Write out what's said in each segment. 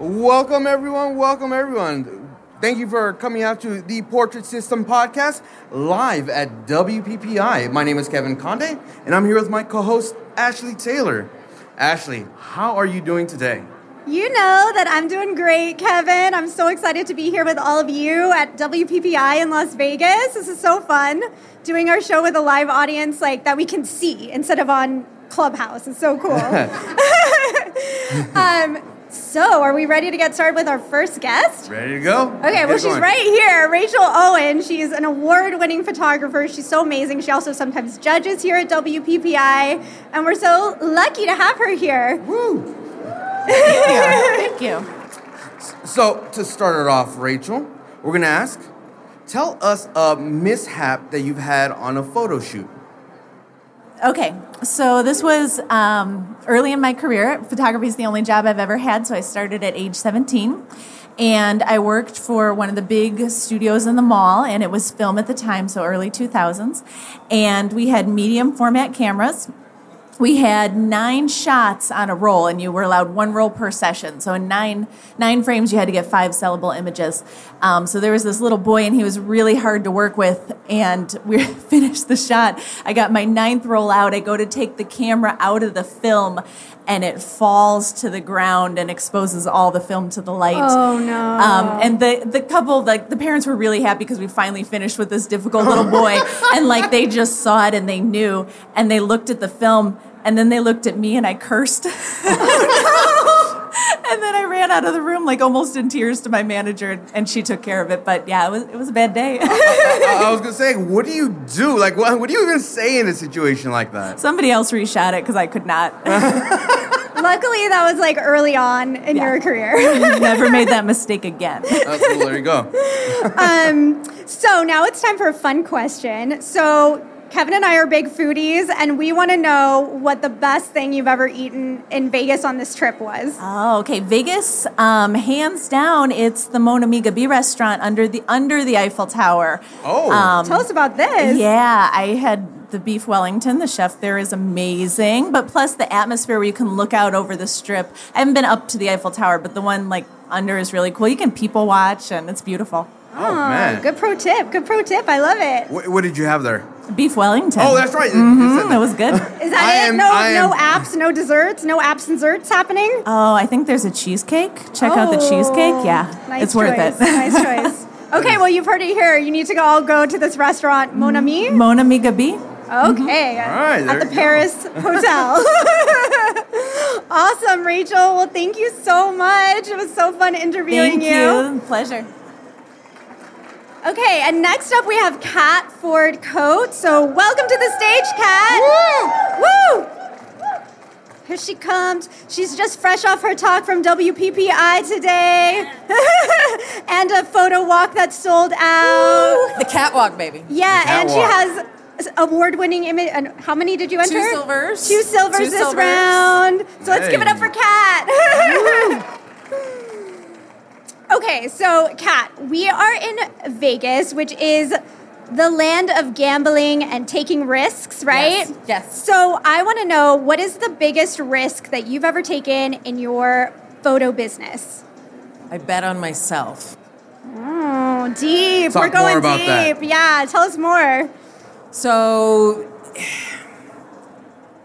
Welcome, everyone. Welcome, everyone. Thank you for coming out to the Portrait System podcast live at WPPI. My name is Kevin Conde, and I'm here with my co host, Ashleigh Taylor. Ashleigh, how are you doing today? You know that I'm doing great, Kevin. I'm so excited to be here with all of you at WPPI in Las Vegas. This is so fun doing our show with a live audience like that we can see instead of on Clubhouse. It's so cool. um, so, are we ready to get started with our first guest? Ready to go? Okay, well, she's going. right here. Rachel Owen. She's an award winning photographer. She's so amazing. She also sometimes judges here at WPPI, and we're so lucky to have her here. Woo! Thank you. Thank you. So, to start it off, Rachel, we're going to ask tell us a mishap that you've had on a photo shoot. Okay, so this was um, early in my career. Photography is the only job I've ever had, so I started at age 17. And I worked for one of the big studios in the mall, and it was film at the time, so early 2000s. And we had medium format cameras, we had nine shots on a roll and you were allowed one roll per session. So in nine nine frames you had to get five sellable images. Um, so there was this little boy and he was really hard to work with and we finished the shot. I got my ninth roll out. I go to take the camera out of the film and it falls to the ground and exposes all the film to the light. Oh no. Um, and the the couple like the parents were really happy because we finally finished with this difficult little boy and like they just saw it and they knew and they looked at the film and then they looked at me and I cursed. Oh, and then I ran out of the room like almost in tears to my manager, and she took care of it. But yeah, it was it was a bad day. I, I, I, was gonna say, what do you do? Like, what, what do you even say in a situation like that? Somebody else reshot it because I could not. Luckily, that was like early on in yeah. your career. Never made that mistake again. That's cool. There you go. um, so now it's time for a fun question. So Kevin and I are big foodies, and we want to know what the best thing you've ever eaten in Vegas on this trip was. Oh, okay. Vegas, um, hands down, it's the Mon Ami Gabi restaurant under the under the Eiffel Tower. Oh, um, tell us about this. Yeah, I had the beef Wellington. The chef there is amazing, but plus the atmosphere where you can look out over the strip. I haven't been up to the Eiffel Tower, but the one like under is really cool. You can people watch, and it's beautiful. Oh, oh man! Good pro tip. Good pro tip. I love it. What, what did you have there? Beef Wellington. Oh, that's right. Mm-hmm. That was good. Is that I it? Am, no, no apps, no desserts, no apps and desserts happening. Oh, I think there's a cheesecake. Check oh, out the oh, cheesecake. Yeah, nice it's choice. worth it. nice choice. Okay, well, you've heard it here. You need to go, all go to this restaurant, Mon Ami. Mon Ami Gabi. Okay, mm-hmm. all right, at the Paris go. Hotel. awesome, Rachel. Well, thank you so much. It was so fun interviewing thank you. you. Pleasure. Okay, and next up we have Cat Ford-Coates. So welcome to the stage, Cat. Woo! Woo! Here she comes. She's just fresh off her talk from WPPI today. and a photo walk that sold out. The catwalk, baby. Yeah, and she has award-winning image. And how many did you enter? Two silvers. Two silvers Two this silvers. round. So let's give it up for Cat. Okay, so Cat, we are in Vegas, which is the land of gambling and taking risks, right? Yes, yes. So I want to know what is the biggest risk that you've ever taken in your photo business? I bet on myself. Oh, deep. Talk We're going more about deep. that. Yeah, tell us more. So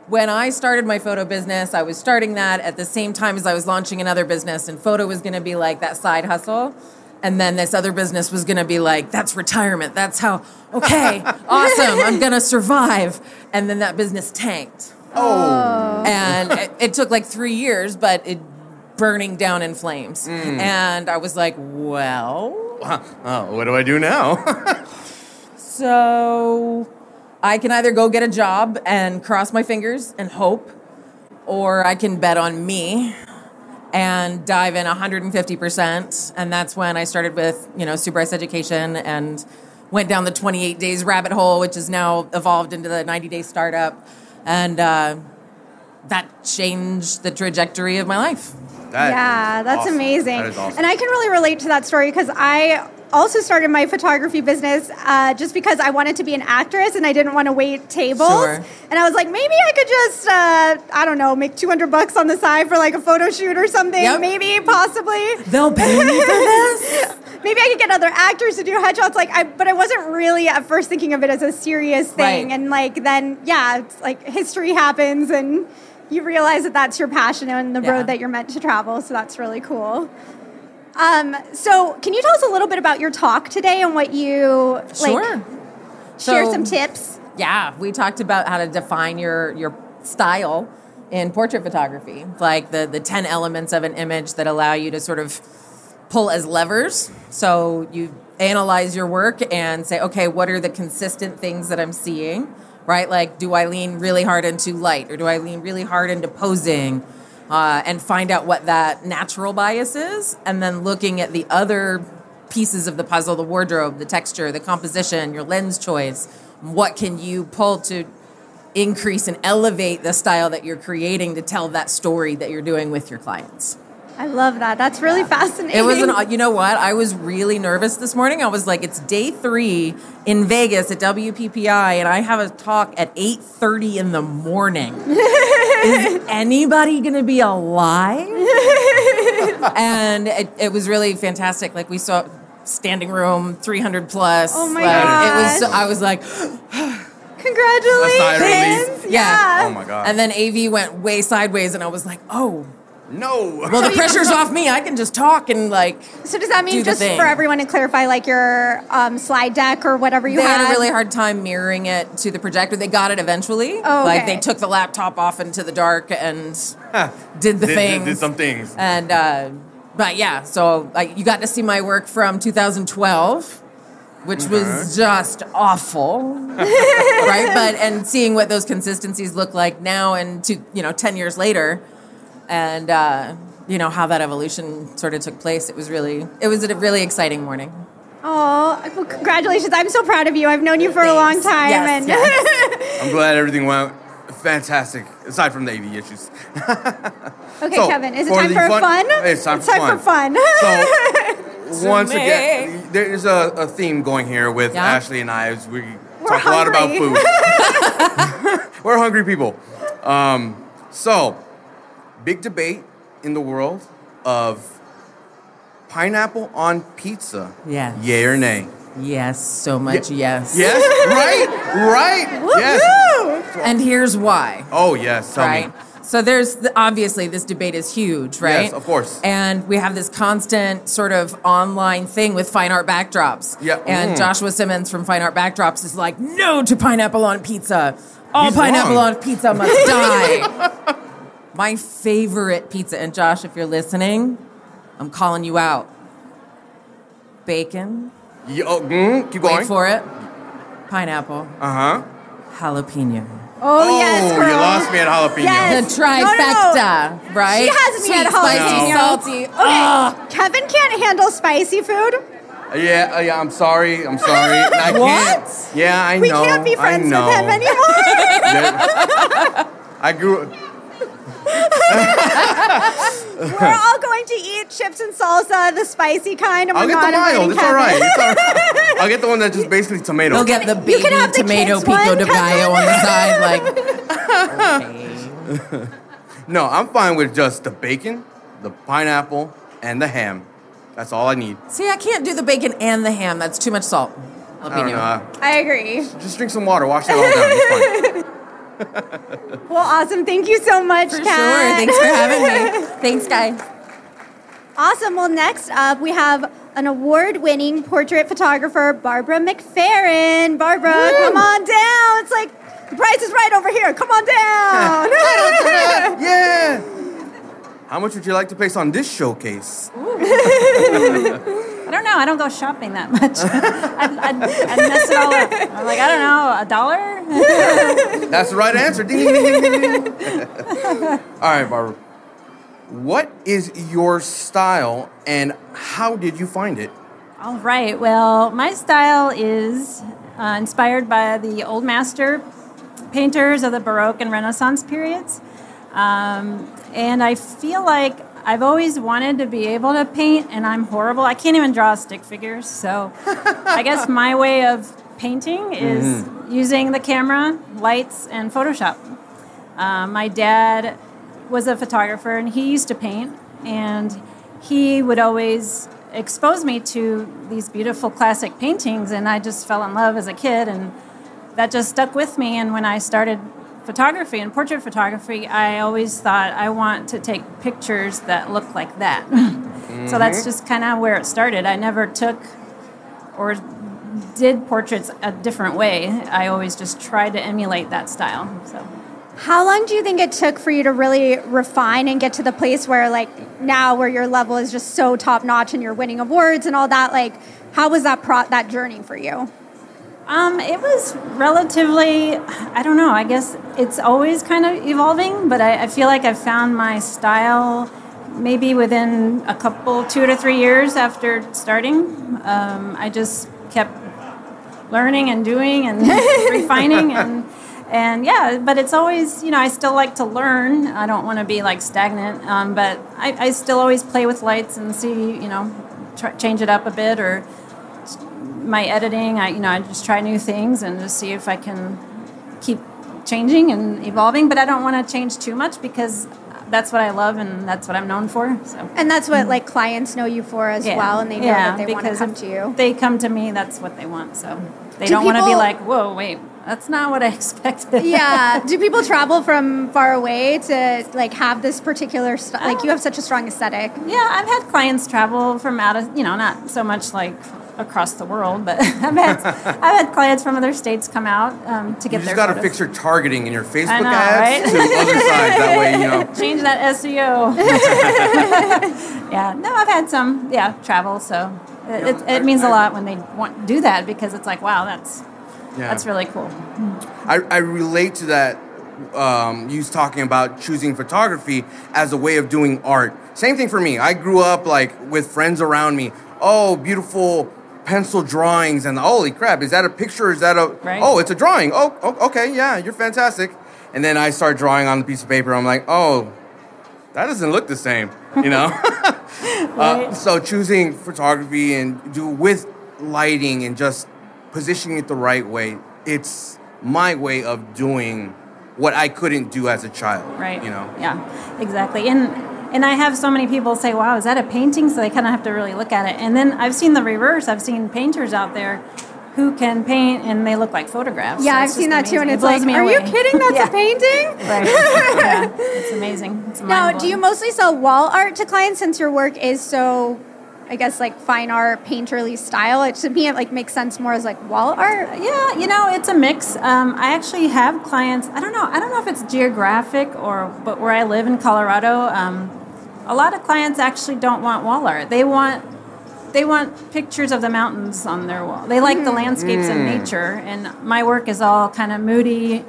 when I started my photo business, I was starting that at the same time as I was launching another business, and photo was going to be like that side hustle. And then this other business was going to be like, that's retirement. That's how, okay, awesome, I'm going to survive. And then that business tanked. Oh. And it, it took like three years, but it burning down in flames. Mm. And I was like, well, Oh, what do I do now? so I can either go get a job and cross my fingers and hope, or I can bet on me and dive in 150%. And that's when I started with, you know, Sue Bryce Education and went down the 28 days rabbit hole, which has now evolved into the 90 day startup. And uh, that changed the trajectory of my life. That yeah, that's awesome. amazing. That awesome. And I can really relate to that story because I also started my photography business uh, just because I wanted to be an actress and I didn't want to wait tables. Sure. And I was like, maybe I could just, uh, I don't know, make 200 bucks on the side for like a photo shoot or something. Yep. Maybe, possibly. They'll pay me for this? Maybe I could get other actors to do headshots. Like, I, but I wasn't really at first thinking of it as a serious thing. Right. And like, then, yeah, it's like history happens and you realize that that's your passion and the Yeah. road that you're meant to travel. So that's really cool. Um, so can you tell us a little bit about your talk today and what you like Sure. share So- some tips? Yeah, we talked about how to define your your style in portrait photography, like the the 10 elements of an image that allow you to sort of pull as levers. So you analyze your work and say, okay, what are the consistent things that I'm seeing? Right? Like, do I lean really hard into light or do I lean really hard into posing? Uh, and find out what that natural bias is, and then looking at the other pieces of the puzzle the wardrobe, the texture, the composition, your lens choice. What can you pull to increase and elevate the style that you're creating to tell that story that you're doing with your clients? I love that. That's really fascinating. It was an, you know what? I was really nervous this morning. I was like, it's day three in Vegas at WPPI, and I have a talk at 8.30 in the morning. Is anybody going to be alive? and it, it was really fantastic. Like we saw standing room, 300 plus. Oh my like, It was, so. I was like, Congratulations. A sigh of relief. Yeah. Oh my god. and then AV went way sideways, and I was like, oh, no. well, the pressure's off me. I can just talk and like So does that mean just thing. for everyone to clarify, like your um, slide deck or whatever you they had had? a really hard time mirroring it to the projector. They got it eventually. Oh, Like they took the laptop off into the dark and did the did, things. did, did some things. And uh, but yeah, so like you got to see my work from 2012, which was just awful, right? But and seeing what those consistencies look like now and to you know 10 years later, and uh, you know how that evolution sort of took place. It was really it was a really exciting morning. Oh, well, congratulations. I'm so proud of you. I've known you for a long time. Yes, and yes. I'm glad everything went fantastic, aside from the AV issues. okay, So, Kevin, is it for time for fun- fun? It's time it's for time fun. for fun. So, once me. again, there's a, a theme going here with Yeah. Ashleigh and I as we talk a lot about food. We're hungry people. Um, so, big debate in the world of pineapple on pizza. Yes. Yay or nay? Yes, so much yes. Yes, right, right. Yes. And here's why. Oh yes. Right? me. So there's the, obviously this debate is huge, right? Yes, of course. And we have this constant sort of online thing with fine art backdrops. Yeah. And Mm. Joshua Simmons from Fine Art Backdrops is like, no to pineapple on pizza. All He's pineapple wrong. on pizza must die. My favorite pizza, and Josh, if you're listening, I'm calling you out. Bacon, Ye- oh, mm, keep going. wait for it. Pineapple, Uh huh. jalapeno. Oh, yes, girl. you lost me at jalapeno. Yes. The No, no, no. trifecta, right? She has me Sweet, at spicy, jalapeno. salty. Okay, Ugh. Kevin can't handle spicy food. Yeah, uh, yeah. I'm sorry. I'm sorry. I What? Can't. Yeah, I We know. can't be friends with him anymore. I grew. We're all going to eat chips and salsa, the spicy kind. And I'll we're get the not mild. It's all right. It's all right. I'll get the one that's just basically tomato. They'll get the You baby can have the tomato kids pico one, de gallo on the side, like. okay. no, I'm fine with just the bacon, the pineapple, and the ham. That's all I need. See, I can't do the bacon and the ham. That's too much salt. I don't know. I agree. Just drink some water. Wash it all down. It's fine. Well, awesome. Thank you so much, For Cat. sure. Thanks for having me. Thanks, guys. Awesome. Well, next up, we have an award winning portrait photographer, Barbara McFerrin. Barbara, come on down. It's like the price is right over here. Come on down. Yeah. How much would you like to place on this showcase? I don't know. I don't go shopping that much. I'd, I'd, I'd mess it all up. I'm like, I don't know, a dollar? That's the right answer. Ding, ding, ding, ding, ding. All right, Barbara. What is your style and how did you find it? All right. Well, my style is uh, inspired by the old master painters of the Baroque and Renaissance periods. Um, and I feel like I've always wanted to be able to paint, and I'm horrible. I can't even draw stick figures. So I guess my way of painting is using the camera, lights, and Photoshop. Uh, my dad was a photographer and he used to paint, and he would always expose me to these beautiful classic paintings, and I just fell in love as a kid, and that just stuck with me. And when I started photography and portrait photography, I always thought I want to take pictures that look like that. So that's mm-hmm. just kind of where it started. I never took or did portraits a different way. I always just tried to emulate that style. So. How long do you think it took for you to really refine and get to the place where, like, now where your level is just so top notch and you're winning awards and all that? Like, how was that pro- that journey for you? Um, it was relatively, I don't know, I guess it's always kind of evolving, but I, I feel like I've found my style maybe within a couple, two to three years after starting. Um, I just kept learning and doing and refining and and yeah but it's always you know i still like to learn i don't want to be like stagnant um, but I, I still always play with lights and see you know try, change it up a bit or my editing i you know i just try new things and just see if i can keep changing and evolving but i don't want to change too much because that's what i love and that's what i'm known for so And that's what mm. like clients know you for as yeah. well, and they know Yeah, that they want to come to you. They come to me, that's what they want. So they Do don't want to be like, whoa, wait, that's not what I expected. yeah. Do people travel from far away to like have this particular st- like you have such a strong aesthetic? yeah, I've had clients travel from out of, you know, not so much like across the world, but I've had I've had clients from other states come out um, to You get just their got to fix your targeting in your Facebook know, ads right? to other sides. That way, you know. Change that SEO. yeah, no, I've had some, yeah, travel. So it, it, it means a lot when they want do that because it's like, wow, that's Yeah. that's really cool. I, I relate to that. Um, you talking about choosing photography as a way of doing art. Same thing for me. I grew up like with friends around me. Oh, beautiful pencil drawings, and the holy crap, is that a picture? Is that a? Right. Oh, it's a drawing. Oh, oh, okay, yeah, you're fantastic. And then I start drawing on the piece of paper. I'm like, oh, that doesn't look the same, you know. uh, so choosing photography and do with lighting and just positioning it the right way. It's my way of doing what I couldn't do as a child. Right. You know. Yeah, exactly. And and I have so many people say, "Wow, is that a painting?" So they kind of have to really look at it. And then I've seen the reverse. I've seen painters out there who can paint and they look like photographs. Yeah, So I've seen that too, and amazing. It it's like, blows me away. are you kidding? That's Yeah. a painting. Right. yeah, it's amazing. It's Now, do you mostly sell wall art to clients since your work is so, I guess, like fine art, painterly style? It to me, it like makes sense more as like wall art. Yeah, you know, it's a mix. Um, I actually have clients. I don't know. I don't know if it's geographic or, but where I live in Colorado, um, a lot of clients actually don't want wall art. They want they want pictures of the mountains on their wall. They like the mm. landscapes and mm. nature. And my work is all kind of moody,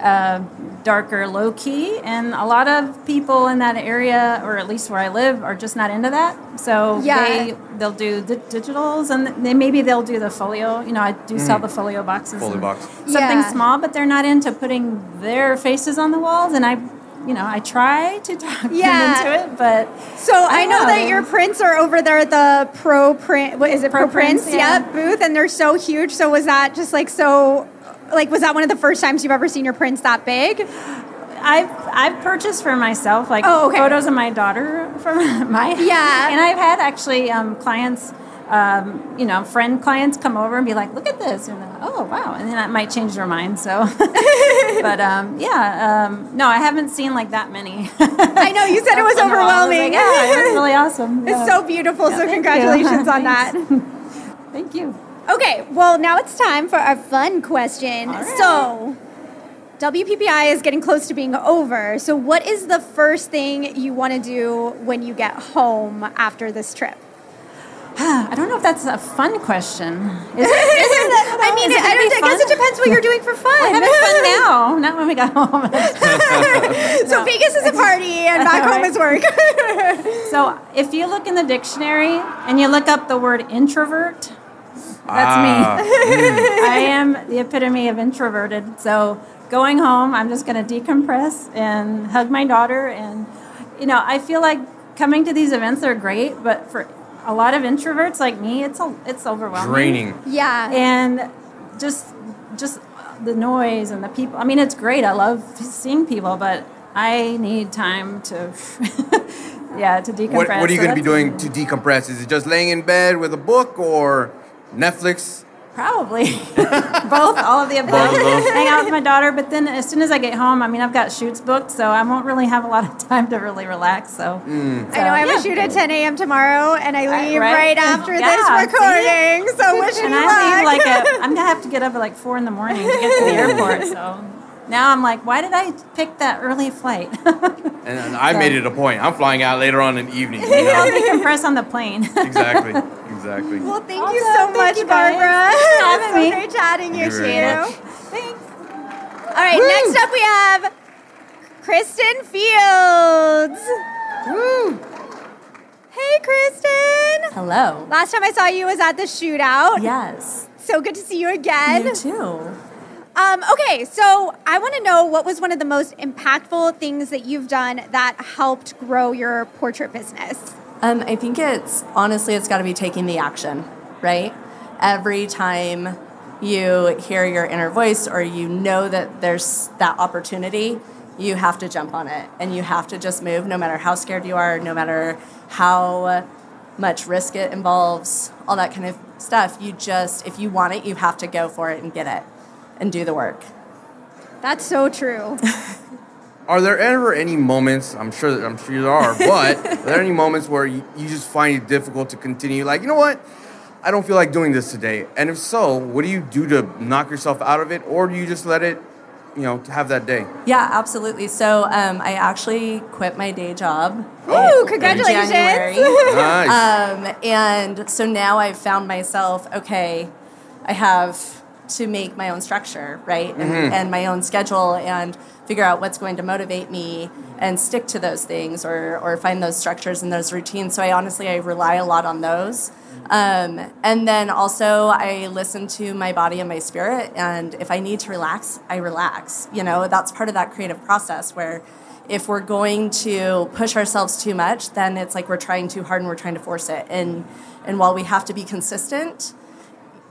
uh, darker, low key. And a lot of people in that area, or at least where I live, are just not into that. So Yeah. they they'll do the digitals, and then maybe they'll do the folio. You know, I do sell mm. the folio boxes. Folio box. Something Yeah. small, but they're not into putting their faces on the walls. And I you know, I try to talk Yeah. into it, but So I know know, that your prints are over there at the Pro Print. What is it? Pro, Pro Prints. Prints, yeah. Yep, booth, and they're so huge. So was that just like so? Like, was that one of the first times you've ever seen your prints that big? I've I've purchased for myself like Oh, okay. photos of my daughter from my Yeah. and I've had actually um, clients, um, you know, friend clients come over and be like, "Look at this," and uh, oh wow, and then that might change their mind. So, but um, yeah, um, no, I haven't seen like that many. I know you said it was On their own. I was overwhelming. like, yeah, it was really awesome. it's so beautiful. so congratulations on that. Thank you. Okay, well now it's time for our fun question. Right. So. WPPI is getting close to being over. So, what is the first thing you want to do when you get home after this trip? I don't know if that's a fun question. Is it? I mean, Is it I, I guess it depends what you're doing for fun. We're having fun now, not when we got home. So Vegas is a party and back home is work. So if you look in the dictionary and you look up the word introvert, that's Ah. me. I am the epitome of introverted. So going home, I'm just going to decompress and hug my daughter. And, you know, I feel like coming to these events are great, but for a lot of introverts like me, it's, a, it's overwhelming Draining. yeah. and just just the noise and the people i mean it's great i love seeing people but i need time to yeah to decompress What, what are you So going to be doing to decompress? Is it just laying in bed with a book or Netflix? Probably both all of the above Both hang out with my daughter but then as soon as i get home i mean i've got shoots booked so i won't really have a lot of time to really relax so, Mm. so, I know I have yeah. a shoot at 10 a.m. tomorrow, and I Right, leave right. right, after Yeah, this see? recording. So wish and me I luck. leave like a, I'm gonna have to get up at like four in the morning to get to the airport. So now I'm like, why did I pick that early flight? And I made it a point. I'm flying out later on in the evening. you Maybe I'll decompress on the plane. exactly. Exactly. well, thank Awesome. you so Thank much, you. Barbara. Thanks for It's having so me. great chatting Thank with you you. much. Thanks. All right, next up we have Kristen Fields. Woo! Hey, Kristen. Hello. Last time I saw you was at the shootout. Yes. So good to see you again. You too. Um, okay, so I want to know what was one of the most impactful things that you've done that helped grow your portrait business? Um, I think it's honestly, it's got to be taking the action, right? Every time you hear your inner voice or you know that there's that opportunity, you have to jump on it and you have to just move no matter how scared you are, no matter how much risk it involves, all that kind of stuff. You just, if you want it, you have to go for it and get it and do the work. That's so true. Are there ever any moments? I'm sure that I'm sure there are, but are there any moments where you, you just find it difficult to continue? Like, you know what? I don't feel like doing this today. And if so, what do you do to knock yourself out of it, or do you just let it, you know, to have that day? Yeah, absolutely. So um, I actually quit my day job. Ooh, in congratulations. January. Nice. Um, and so now I've found myself, okay, I have to make my own structure, right? And, and my own schedule and figure out what's going to motivate me and stick to those things or, or find those structures and those routines. So I honestly, I rely a lot on those. Um, and then also I listen to my body and my spirit. And if I need to relax, I relax. You know, that's part of that creative process where if we're going to push ourselves too much, then it's like we're trying too hard and we're trying to force it. And and while we have to be consistent,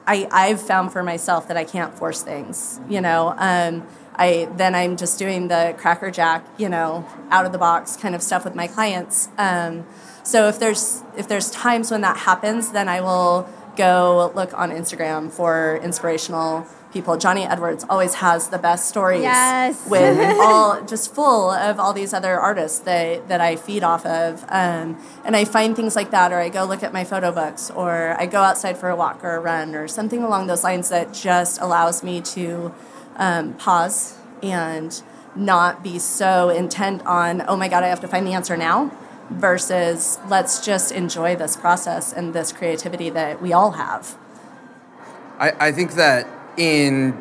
I I've found for myself that I can't force things. You know, um, I then I'm just doing the cracker jack, you know, out of the box kind of stuff with my clients. Um, so if there's if there's times when that happens, then I will go look on Instagram for inspirational people. Johnny Edwards always has the best stories Yes. with all just full of all these other artists that, that I feed off of. Um, and I find things like that, or I go look at my photo books, or I go outside for a walk or a run, or something along those lines that just allows me to um, pause and not be so intent on, oh my God, I have to find the answer now, versus let's just enjoy this process and this creativity that we all have. I, I think that in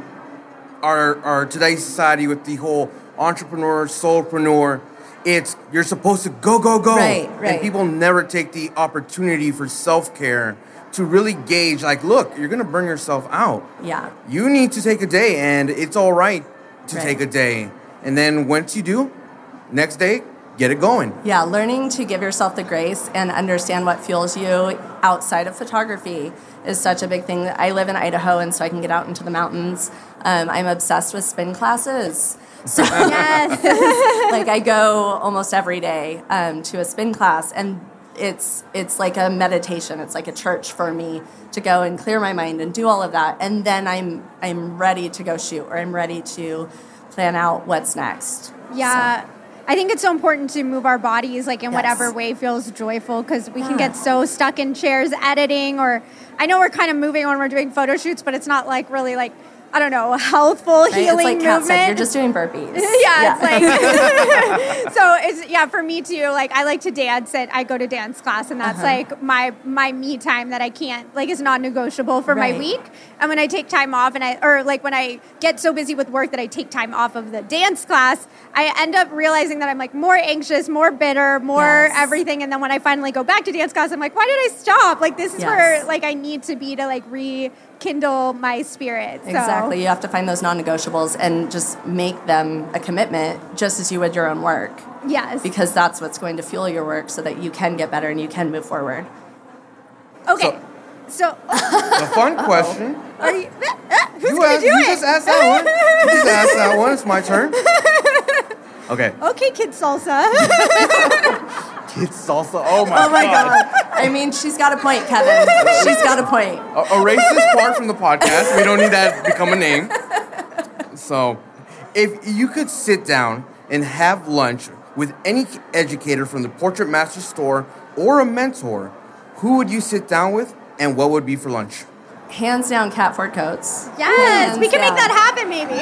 our our today's society with the whole entrepreneur, soulpreneur, it's you're supposed to go, go, go. Right, And people never take the opportunity for self care to really gauge, like, look, you're gonna burn yourself out. Yeah. You need to take a day, and it's all right to Right. take a day. And then once you do, Next day, get it going. Yeah, learning to give yourself the grace and understand what fuels you outside of photography is such a big thing. I live in Idaho, and so I can get out into the mountains. Um, I'm obsessed with spin classes. So, Yes. like, I go almost every day um, to a spin class, and it's it's like a meditation. It's like a church for me to go and clear my mind and do all of that, and then I'm I'm ready to go shoot, or I'm ready to plan out what's next. Yeah. I think it's so important to move our bodies like in Yes. whatever way feels joyful because we can get so stuck in chairs editing or I know we're kind of moving when we're doing photo shoots, but it's not like really like I don't know, healthful Right? healing it's like movement. said, you're just doing burpees. yeah, it's like so it's yeah for me too. Like I like to dance. At I go to dance class, and that's Uh-huh. like my my me time that I can't like is non-negotiable for my week. And when I take time off, and I or like when I get so busy with work that I take time off of the dance class, I end up realizing that I'm like more anxious, more bitter, more Yes. everything. And then when I finally go back to dance class, I'm like, why did I stop? Like this is Yes. where like I need to be to like rekindle my spirit. So. Exactly. You have to find those non negotiables and just make them a commitment just as you would your own work. Yes. Because that's what's going to fuel your work so that you can get better and you can move forward. okay. So, A fun question. are you, who's you, gonna asked- do you it? just asked that one. You just asked that one. It's my turn. Okay. Okay, kid salsa. Kids salsa. Oh my, Oh my God. I mean, she's got a point, Kevin. She's got a point. A- Erase this part from the podcast. We don't need that to become a name. So, if you could sit down and have lunch with any educator from the Portrait Master Store or a mentor, who would you sit down with and what would be for lunch? Hands down, Cat Ford-Coates. yes, Hands we can make that happen, maybe.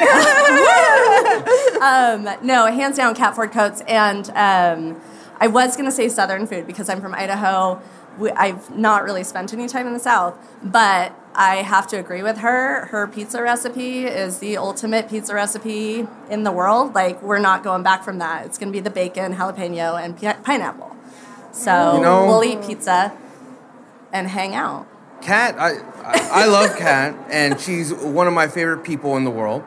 Um, no, hands down, Cat Ford-Coates. And um, I was going to say Southern food because I'm from Idaho. We, I've not really spent any time in the South, but I have to agree with her. Her pizza recipe is the ultimate pizza recipe in the world. Like, we're not going back from that. It's going to be the bacon, jalapeno, and pi- pineapple. So You know- we'll eat pizza and hang out. Cat, I, I I love Cat, and she's one of my favorite people in the world.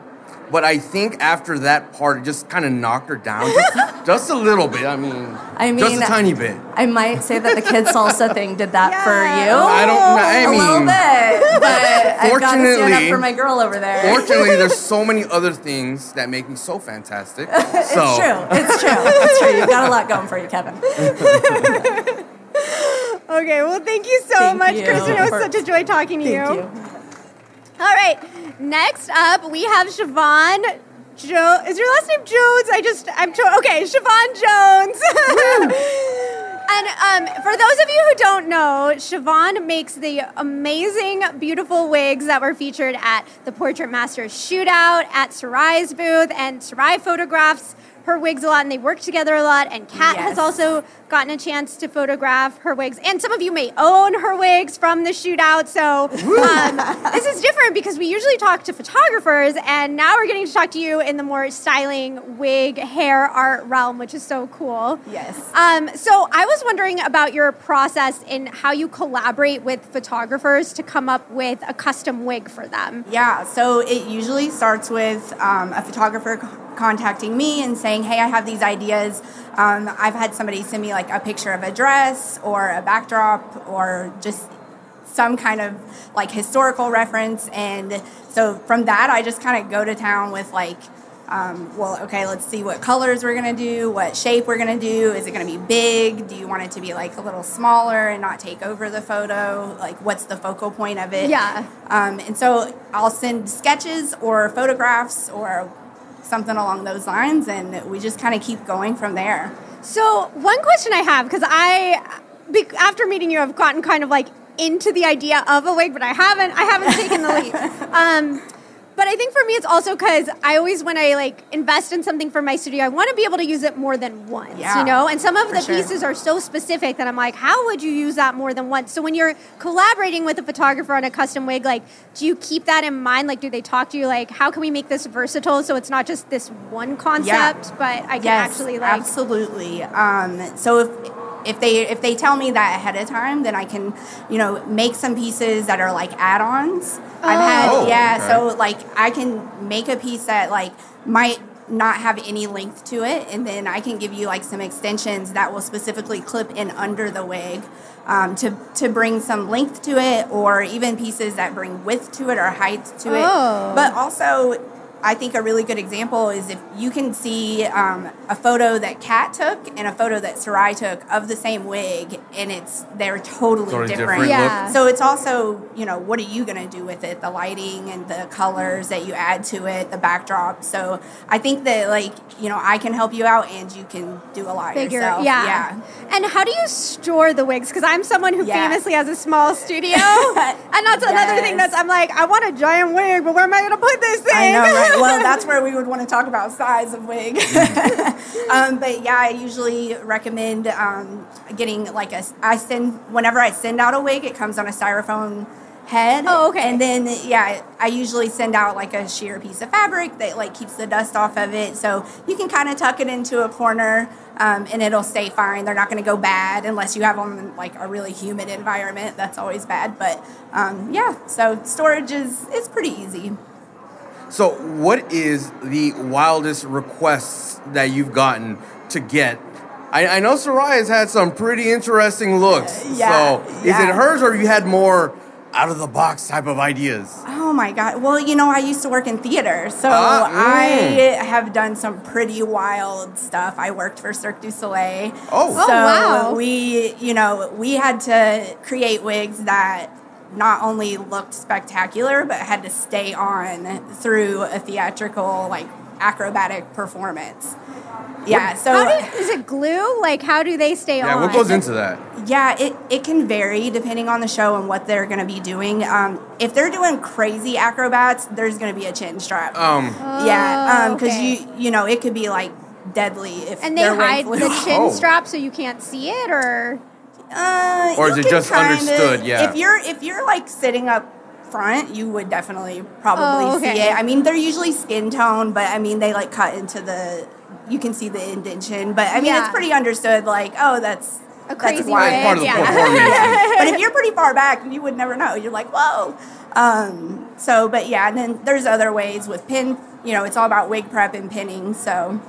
But I think after that part, it just kind of knocked her down just, just a little bit. I mean, I just mean- a tiny bit. I might say that the kid salsa thing did that for you. I don't. I a little mean, bit, but I've got to stand Fortunately- up for my girl over there. fortunately, there's so many other things that make me so fantastic. So, It's true. It's true. It's true. You've got a lot going for you, Kevin. okay, well, thank you so Thank much, you. Kristen. It was For- such a joy talking to Thank you. you. All right, next up, we have Siobhan. Is your last name Jones? I just, I'm, to- okay, Siobhan Jones. And um, for those of you who don't know, Siobhan makes the amazing, beautiful wigs that were featured at the Portrait Masters Shootout, at Sarai's booth, and Sarai photographs her wigs a lot, and they work together a lot. And Cat has also gotten a chance to photograph her wigs, and some of you may own her wigs from the shootout. So um, this is different because we usually talk to photographers, and now we're getting to talk to you in the more styling, wig, hair, art realm, which is so cool. Yes. Um, so I was wondering about your process in how you collaborate with photographers to come up with a custom wig for them. Yeah, so it usually starts with um, a photographer contacting me and saying, "Hey, I have these ideas. Um, I've had somebody send me like a picture of a dress or a backdrop or just some kind of like historical reference." And so from that, I just kind of go to town with like. Um, well, okay, let's see what colors we're gonna do, what shape we're gonna do. Is it gonna be big? Do you want it to be like a little smaller and not take over the photo? Like, what's the focal point of it? Yeah. Um, and so I'll send sketches or photographs or something along those lines, and we just kind of keep going from there. So one question I have because I, after meeting you, I've gotten kind of like into the idea of a wig, but I haven't. I haven't taken the leap. Um, but I think for me, it's also because I always, when I like invest in something for my studio, I want to be able to use it more than once. Yeah, you know, and some of the sure. pieces are so specific that I'm like, how would you use that more than once? So when you're collaborating with a photographer on a custom wig, like, do you keep that in mind? Like, do they talk to you like, how can we make this versatile so it's not just this one concept, but I can actually like. absolutely. Um, so if if they if they tell me that ahead of time, then I can you know make some pieces that are like add-ons. I've had Oh, yeah, okay. so like I can make a piece that like might not have any length to it, and then I can give you like some extensions that will specifically clip in under the wig um, to to bring some length to it, or even pieces that bring width to it or height to Oh. it. But also, I think a really good example is if you can see um, a photo that Cat took and a photo that Sarai took of the same wig, and it's they're totally Totally different. different Yeah. look. So it's also, you know, what are you going to do with it? The lighting and the colors that you add to it, the backdrop. So I think that, like, you know, I can help you out and you can do a lot Figure, yourself. yeah. yeah. And how do you store the wigs? Because I'm someone who Yeah. famously has a small studio, and that's another thing that's I'm like, I want a giant wig, but where am I going to put this thing? I know, right? Well, that's where we would want to talk about size of wig. um, but yeah, I usually recommend um, getting like a. I send whenever I send out a wig, it comes on a styrofoam head. Oh, okay. And then yeah, I usually send out like a sheer piece of fabric that like keeps the dust off of it, so you can kind of tuck it into a corner. Um, and it'll stay fine. They're not going to go bad unless you have them in like a really humid environment. That's always bad. But um, yeah, so storage is is pretty easy. So, what is the wildest requests that you've gotten to get? I, I know Soraya's had some pretty interesting looks. Yeah, so, is yeah. it hers or you had more out of the box type of ideas? Oh my God. Well, you know, I used to work in theater, so I mm. have done some pretty wild stuff. I worked for Cirque du Soleil. Oh. Oh, so wow. we, you know, we had to create wigs that not only looked spectacular, but had to stay on through a theatrical, like acrobatic performance. Yeah, so How do, is it glue? Like, how do they stay Yeah, on? Yeah, what goes into that? Yeah, it, it can vary depending on the show and what they're going to be doing. Um, if they're doing crazy acrobats, there's going to be a chin strap. Um, yeah, Um. because Oh, okay. you you know it could be like deadly if And they their wig hide the chin Oh. strap so you can't see it, or Uh, Or you is it can just kinda- understood? Yeah. If you're if you're like sitting up front, you would definitely probably Oh, okay. see it. I mean, they're usually skin tone, but I mean they like cut into the. You can see the indentation, but I mean Yeah. it's pretty understood. Like, oh, that's a crazy wild. wig? It's part of the yeah. performance. but if you're pretty far back, you would never know. You're like, whoa. Um, so, but yeah, and then there's other ways with pin. You know, it's all about wig prep and pinning. So,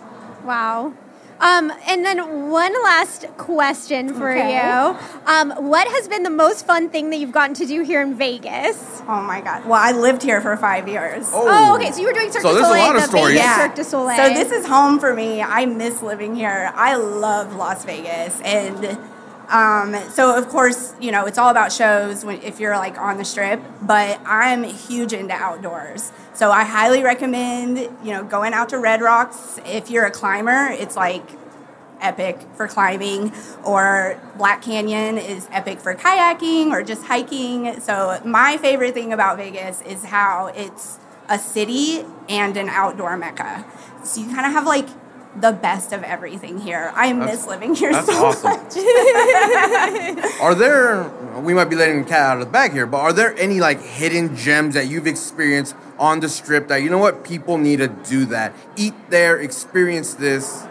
Wow. Um, and then one last question for Okay. you. Um, what has been the most fun thing that you've gotten to do here in Vegas? oh my god. Well, I lived here for five years. Oh, okay. So you were doing Cirque So du there's a Soleil, lot of the stories. Vegas Yeah. Cirque du Soleil. So this is home for me. I miss living here. I love Las Vegas, and um, so of course, you know, it's all about shows when if you're like on the strip. But I'm huge into outdoors, so I highly recommend you know going out to Red Rocks if you're a climber. It's like epic for climbing or black canyon is epic for kayaking or just hiking so my favorite thing about vegas is how it's a city and an outdoor mecca so you kind of have like the best of everything here i miss living here That's so awesome. much Are there, we might be letting the cat out of the bag here, but are there any like hidden gems that you've experienced on the strip that, you know what, people need to do that? Eat there, experience this.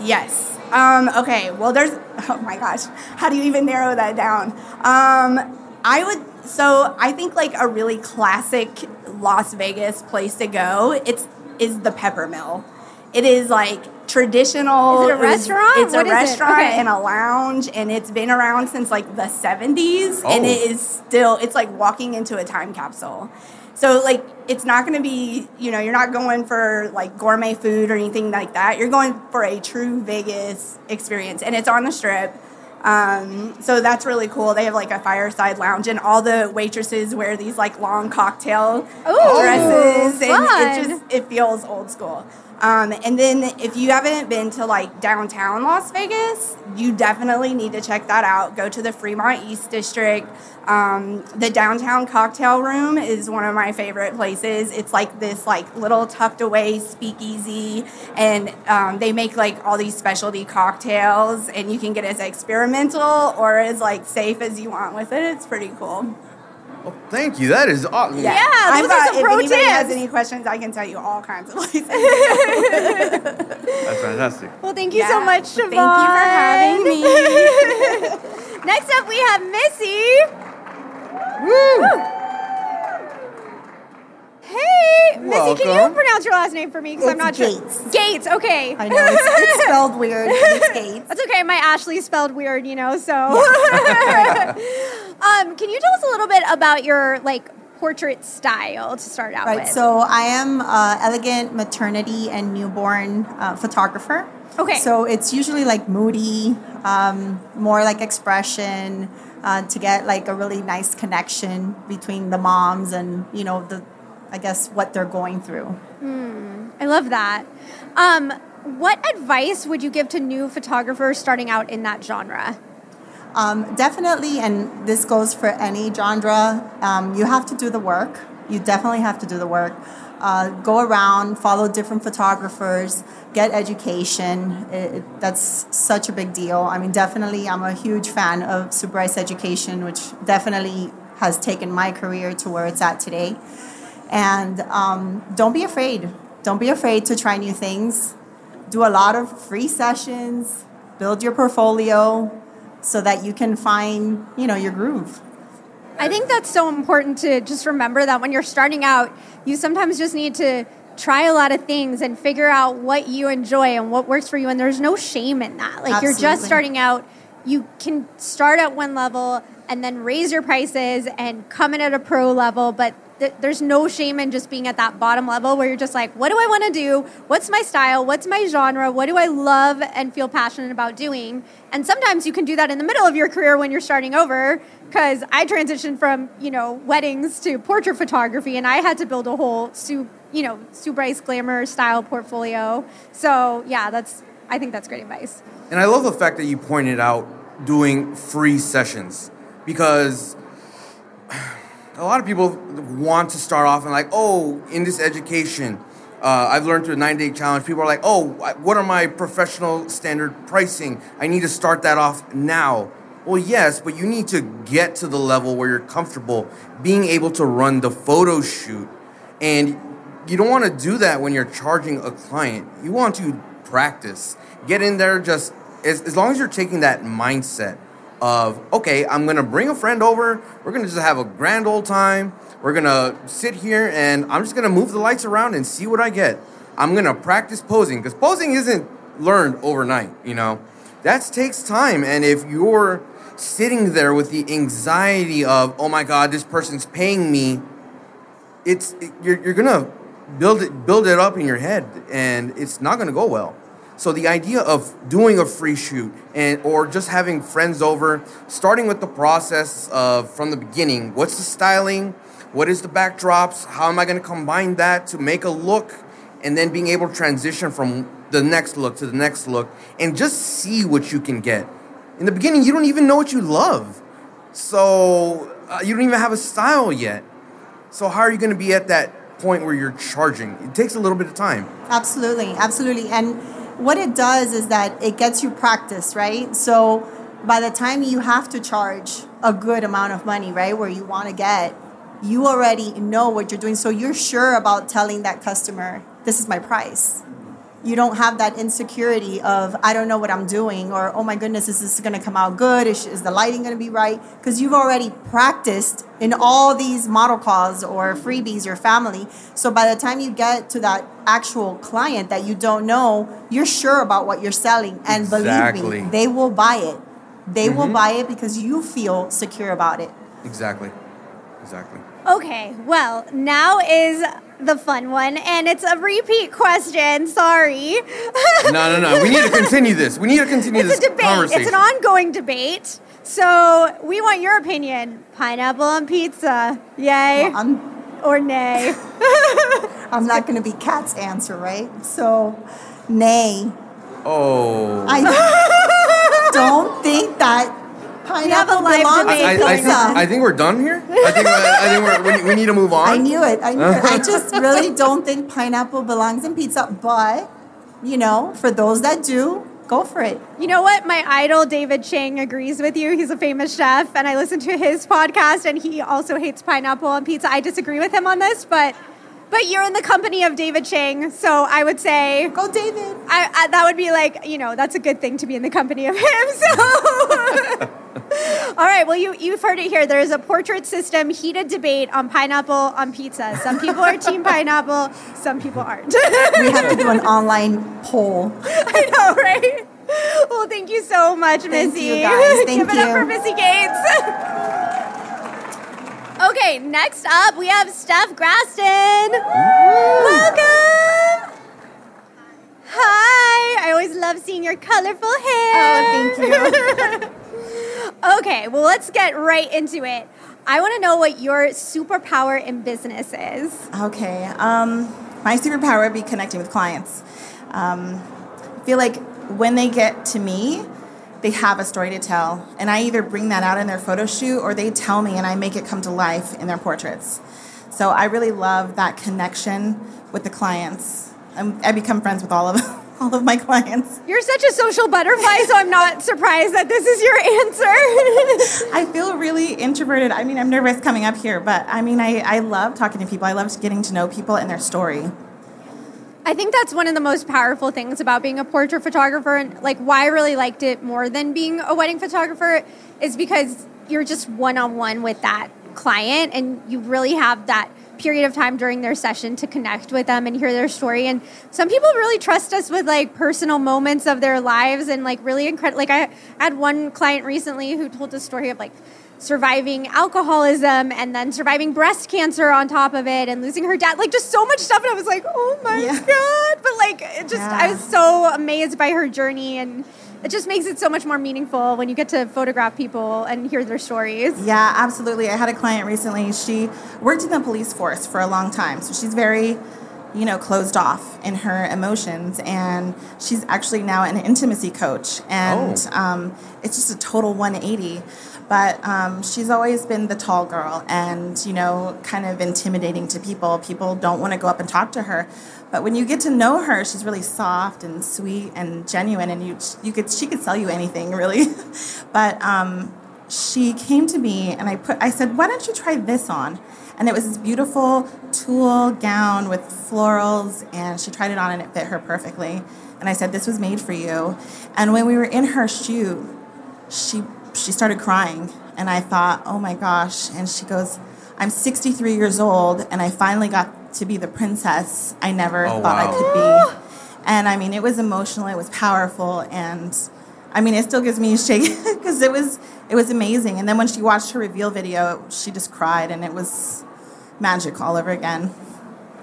Yes. Um, okay. Well, there's. Oh my gosh. How do you even narrow that down? Um, I would. So I think like a really classic Las Vegas place to go. It's is the Peppermill. It is like traditional. Is it a restaurant? It's What a is it? restaurant Okay. and a lounge, and it's been around since like the '70s, and Oh. it is still. It's like walking into a time capsule. So like it's not going to be, you know, you're not going for like gourmet food or anything like that. You're going for a true Vegas experience and it's on the strip. Um, so that's really cool. They have like a fireside lounge and all the waitresses wear these like long cocktail Ooh, dresses and fun. it just it feels old school. Um, and then if you haven't been to like downtown Las Vegas, you definitely need to check that out. Go to the Fremont East District. Um, the downtown cocktail room is one of my favorite places. It's like this like little tucked away speakeasy, and um, they make like all these specialty cocktails, and you can get as experimental or as like safe as you want with it. It's pretty cool. Oh, thank you. That is awesome. Yeah, I've those are got- some if pro anybody has any questions, I can tell you all kinds of places. That's fantastic. well, thank you so much, Siobhan. Thank you for having me. Next up, we have Missy. Hey, Missy, can you pronounce your last name for me? Because I'm not sure. Gates. Gates. Okay. I know it's, it's spelled weird. It's Gates. That's okay. My Ashleigh spelled weird, you know. So, um, can you tell us a little bit about your like portrait style to start out Right. with? So I am uh, elegant maternity and newborn uh, photographer. Okay. So it's usually like moody, um, more like expression uh, to get like a really nice connection between the moms and you know the, I guess what they're going through. I love that. Um, what advice would you give to new photographers starting out in that genre? Um, definitely, and this goes for any genre, um, you have to do the work. You definitely have to do the work. Uh, go around, follow different photographers, get education. It, it- that's such a big deal. I mean, definitely, I'm a huge fan of Sue Bryce Education, which definitely has taken my career to where it's at today. And um, don't be afraid. Don't be afraid to try new things. Do a lot of free sessions, build your portfolio so that you can find, you know, your groove. I think that's so important to just remember that when you're starting out, you sometimes just need to try a lot of things and figure out what you enjoy and what works for you. And there's no shame in that. Like you're just starting out, you can start at one level and then raise your prices and come in at a pro level, but th- there's no shame in just being at that bottom level where you're just like, what do I want to do? What's my style? What's my genre? What do I love and feel passionate about doing? And sometimes you can do that in the middle of your career when you're starting over. Because I transitioned from you know weddings to portrait photography, and I had to build a whole Sue you know Sue Bryce glamour style portfolio. So yeah, that's I think that's great advice. And I love the fact that you pointed out doing free sessions because a lot of people want to start off and like, oh, in this education, uh, I've learned through the nine day challenge. People are like, oh, what are my professional standard pricing? I need to start that off now. Well, yes, but you need to get to the level where you're comfortable being able to run the photo shoot. And you don't want to do that when you're charging a client. You want to practice. Get in there just as, as long as you're taking that mindset of, okay, I'm to bring a friend over. We're to just have a grand old time. We're to sit here and I'm just to move the lights around and see what I get. I'm to practice posing because posing isn't learned overnight, you know. That takes time. And if you're sitting there with the anxiety of, oh my God, this person's paying me, it's it- you're, you're gonna build it build it up in your head and it's not gonna go well so the idea of doing a free shoot and or just having friends over starting with the process of from the beginning what's the styling what is the backdrops how am i going to combine that to make a look and then being able to transition from the next look to the next look and just see what you can get in the beginning you don't even know what you love so uh, you don't even have a style yet so how are you going to be at that point where you're charging? It takes a little bit of time. Absolutely, absolutely. And what it does is that it gets you practice, right? So by the time you have to charge a good amount of money, right, where you want to get, you already know what you're doing. So you're sure about telling that customer, this is my price. You don't have that insecurity of, I don't know what I'm doing, or, oh my goodness, is this going to come out good? Is, is the lighting going to be right? Because you've already practiced in all these model calls or freebies, your family. So by the time you get to that actual client that you don't know, you're sure about what you're selling. And believe me, they will buy it. They will mm-hmm. buy it because you feel secure about it. Exactly. Exactly. Okay, well, now is the fun one, and it's a repeat question. Sorry. No, no, no. We need to continue this. We need to continue it's this a debate. conversation. It's an ongoing debate. So we want your opinion. Pineapple on pizza. Yay I'm, or nay? I'm not going to be Cat's answer, right? So, nay. oh. I don't think that have a pineapple live belongs debate I, I, in I, pizza. think, I think we're done here. I think, uh, I think we're, we, we need to move on. I knew it. I knew it. I just really don't think pineapple belongs in pizza. But, you know, for those that do, go for it. You know what? My idol David Chang agrees with you. He's a famous chef, and I listen to his podcast, and he also hates pineapple on pizza. I disagree with him on this, but But you're in the company of David Chang, so I would say Go, David. I, I, that would be like, you know, that's a good thing to be in the company of him. So, all right. Well, you you've heard it here. There is a portrait system heated debate on pineapple on pizza. Some people are team pineapple. Some people aren't. We have to do an online poll. I know, right? Well, thank you so much, Missy. Thank Missy. you, guys. Thank Give it up you. for Missy Gates. okay, next up we have Steph Graston. Welcome. Hi. I always love seeing your colorful hair. Oh, thank you. okay, well, let's get right into it. I want to know what your superpower in business is. Okay. Um, my superpower would be connecting with clients. Um, I feel like when they get to me, they have a story to tell, and I either bring that out in their photo shoot or they tell me, and I make it come to life in their portraits. So I really love that connection with the clients. I'm, I become friends with all of all of my clients. You're such a social butterfly, so I'm not surprised that this is your answer. I feel really introverted. I mean, I'm nervous coming up here, but I mean, I, I love talking to people. I love getting to know people and their story. I think that's one of the most powerful things about being a portrait photographer and like why I really liked it more than being a wedding photographer is because you're just one on one with that client and you really have that period of time during their session to connect with them and hear their story. And some people really trust us with like personal moments of their lives and like really incredible like I had one client recently who told the story of like surviving alcoholism and then surviving breast cancer on top of it and losing her dad like just so much stuff. And i was like oh my Yeah. god. But like it just i was so amazed by her journey and it just makes it so much more meaningful when you get to photograph people and hear their stories Yeah, absolutely. I had a client recently. She worked in the police force for a long time, so she's very, you know, closed off in her emotions. And she's actually now an intimacy coach, and Oh. um, it's just a total 180. But um, she's always been the tall girl, and you know, kind of intimidating to people. People don't want to go up and talk to her. But when you get to know her, she's really soft and sweet and genuine, and you you could she could sell you anything really. but um, she came to me and I put I said, "Why don't you try this on?" And it was this beautiful tulle gown with florals and she tried it on and it fit her perfectly. And I said, "This was made for you." And when we were in her shoot, she she started crying and I thought, "Oh my gosh." And she goes, "I'm 63 years old and I finally got to be the princess I never Oh, thought I could be." And I mean, it was emotional, it was powerful and I mean, it still gives me a shake because it was it was amazing. And then when she watched her reveal video, she just cried, and it was magic all over again.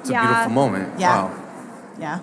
It's a beautiful moment. Yeah. Wow. Yeah,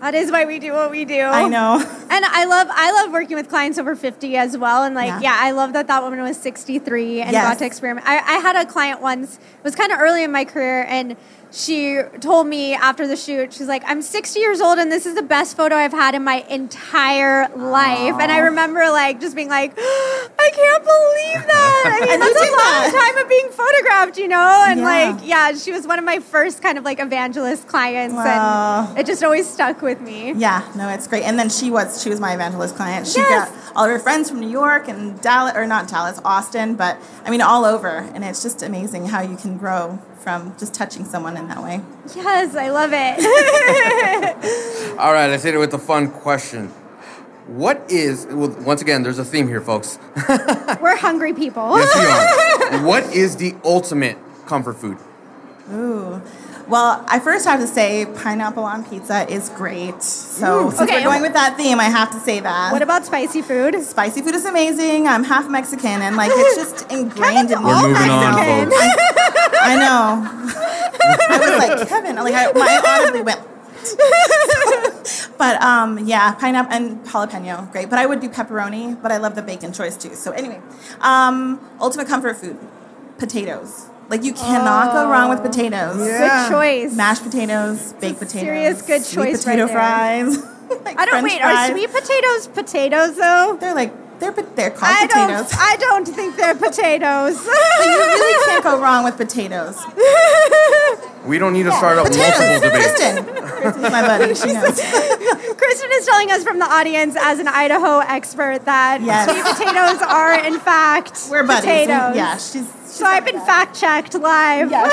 that is why we do what we do I know. and I love I love working with clients over 50 as well. And like, Yeah. yeah, I love that that woman was 63 and Yes. got to experiment. I, I had a client once, it was kind of early in my career, and she told me after the shoot, she's like, I'm 60 years old and this is the best photo I've had in my entire life. And I remember like just being like, I oh can't believe that. I mean, And that's a did long that. time of being photographed, you know? And Yeah. like, yeah, she was one of my first kind of like evangelist clients. Wow. And it just always stuck with me. Yeah, no, it's great. And then she was she was my evangelist client. She Yes. got all of her friends from New York and Dallas, or not Dallas, Austin, but I mean all over. And it's just amazing how you can grow from just touching someone in that way. Yes, I love it. All right, let's hit it with a fun question. What is, well, once again, there's a theme here, folks. We're hungry people. Yes, we are. what is the ultimate comfort food? Ooh. Well, I first have to say pineapple on pizza is great. So since Okay, we're going with that theme, I have to say that. What about spicy food? Spicy food is amazing. I'm half Mexican, and like it's just ingrained in me. We're moving on, folks. I know. I was like Kevin. Like I, my audibly went. but um, yeah, pineapple and jalapeno, great. But I would do pepperoni. But I love the bacon choice too. So anyway, um, ultimate comfort food, potatoes. Like you cannot go wrong with potatoes. Yeah. Good choice. Mashed potatoes, baked a potatoes, serious good sweet choice right potato there. fries. like I don't French wait. fries. Are sweet potatoes potatoes though? They're like they're pot- they're called I potatoes. don't. I don't think they're potatoes. you really can't go wrong with potatoes. We don't need to start up multiple debates. Kristen, Kristen's my buddy. She knows. Kristen is telling us from the audience, as an Idaho expert, that Yes. sweet potatoes are in fact We're buddies. potatoes. Yeah, she's. So I've been fact checked live. Yes.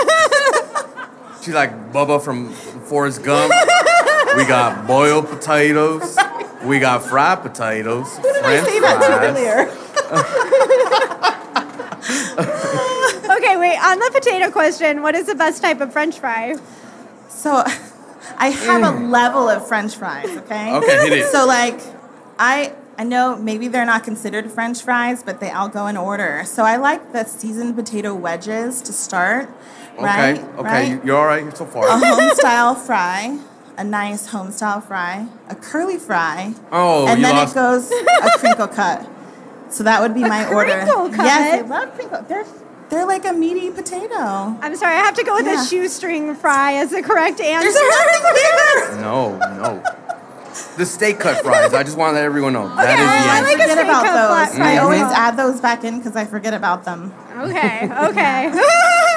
She's like Bubba from Forrest Gump. we got boiled potatoes. We got fried potatoes. Who did I French say that to earlier? Okay, wait. On the potato question, what is the best type of French fry? So I have a level of French fries, okay? Mm. Okay, hit it. So like I I know maybe they're not considered French fries, but they all go in order. So I like the seasoned potato wedges to start. Right? Okay, okay, Right? you- you're all right so far. a home style fry, a nice home style fry, a curly fry, Oh, and then lost. it goes a crinkle cut. So that would be my order. cut? Yes, I love crinkle. They're they're like a meaty potato. I'm sorry, I have to go with Yeah. a shoestring fry as the correct answer. There's nothing there. No, no. The steak cut fries. I just want to let everyone know. that Okay, is the I answer. like a forget about cut those. flat I always mm-hmm. add those back in because I forget about them. Okay, okay.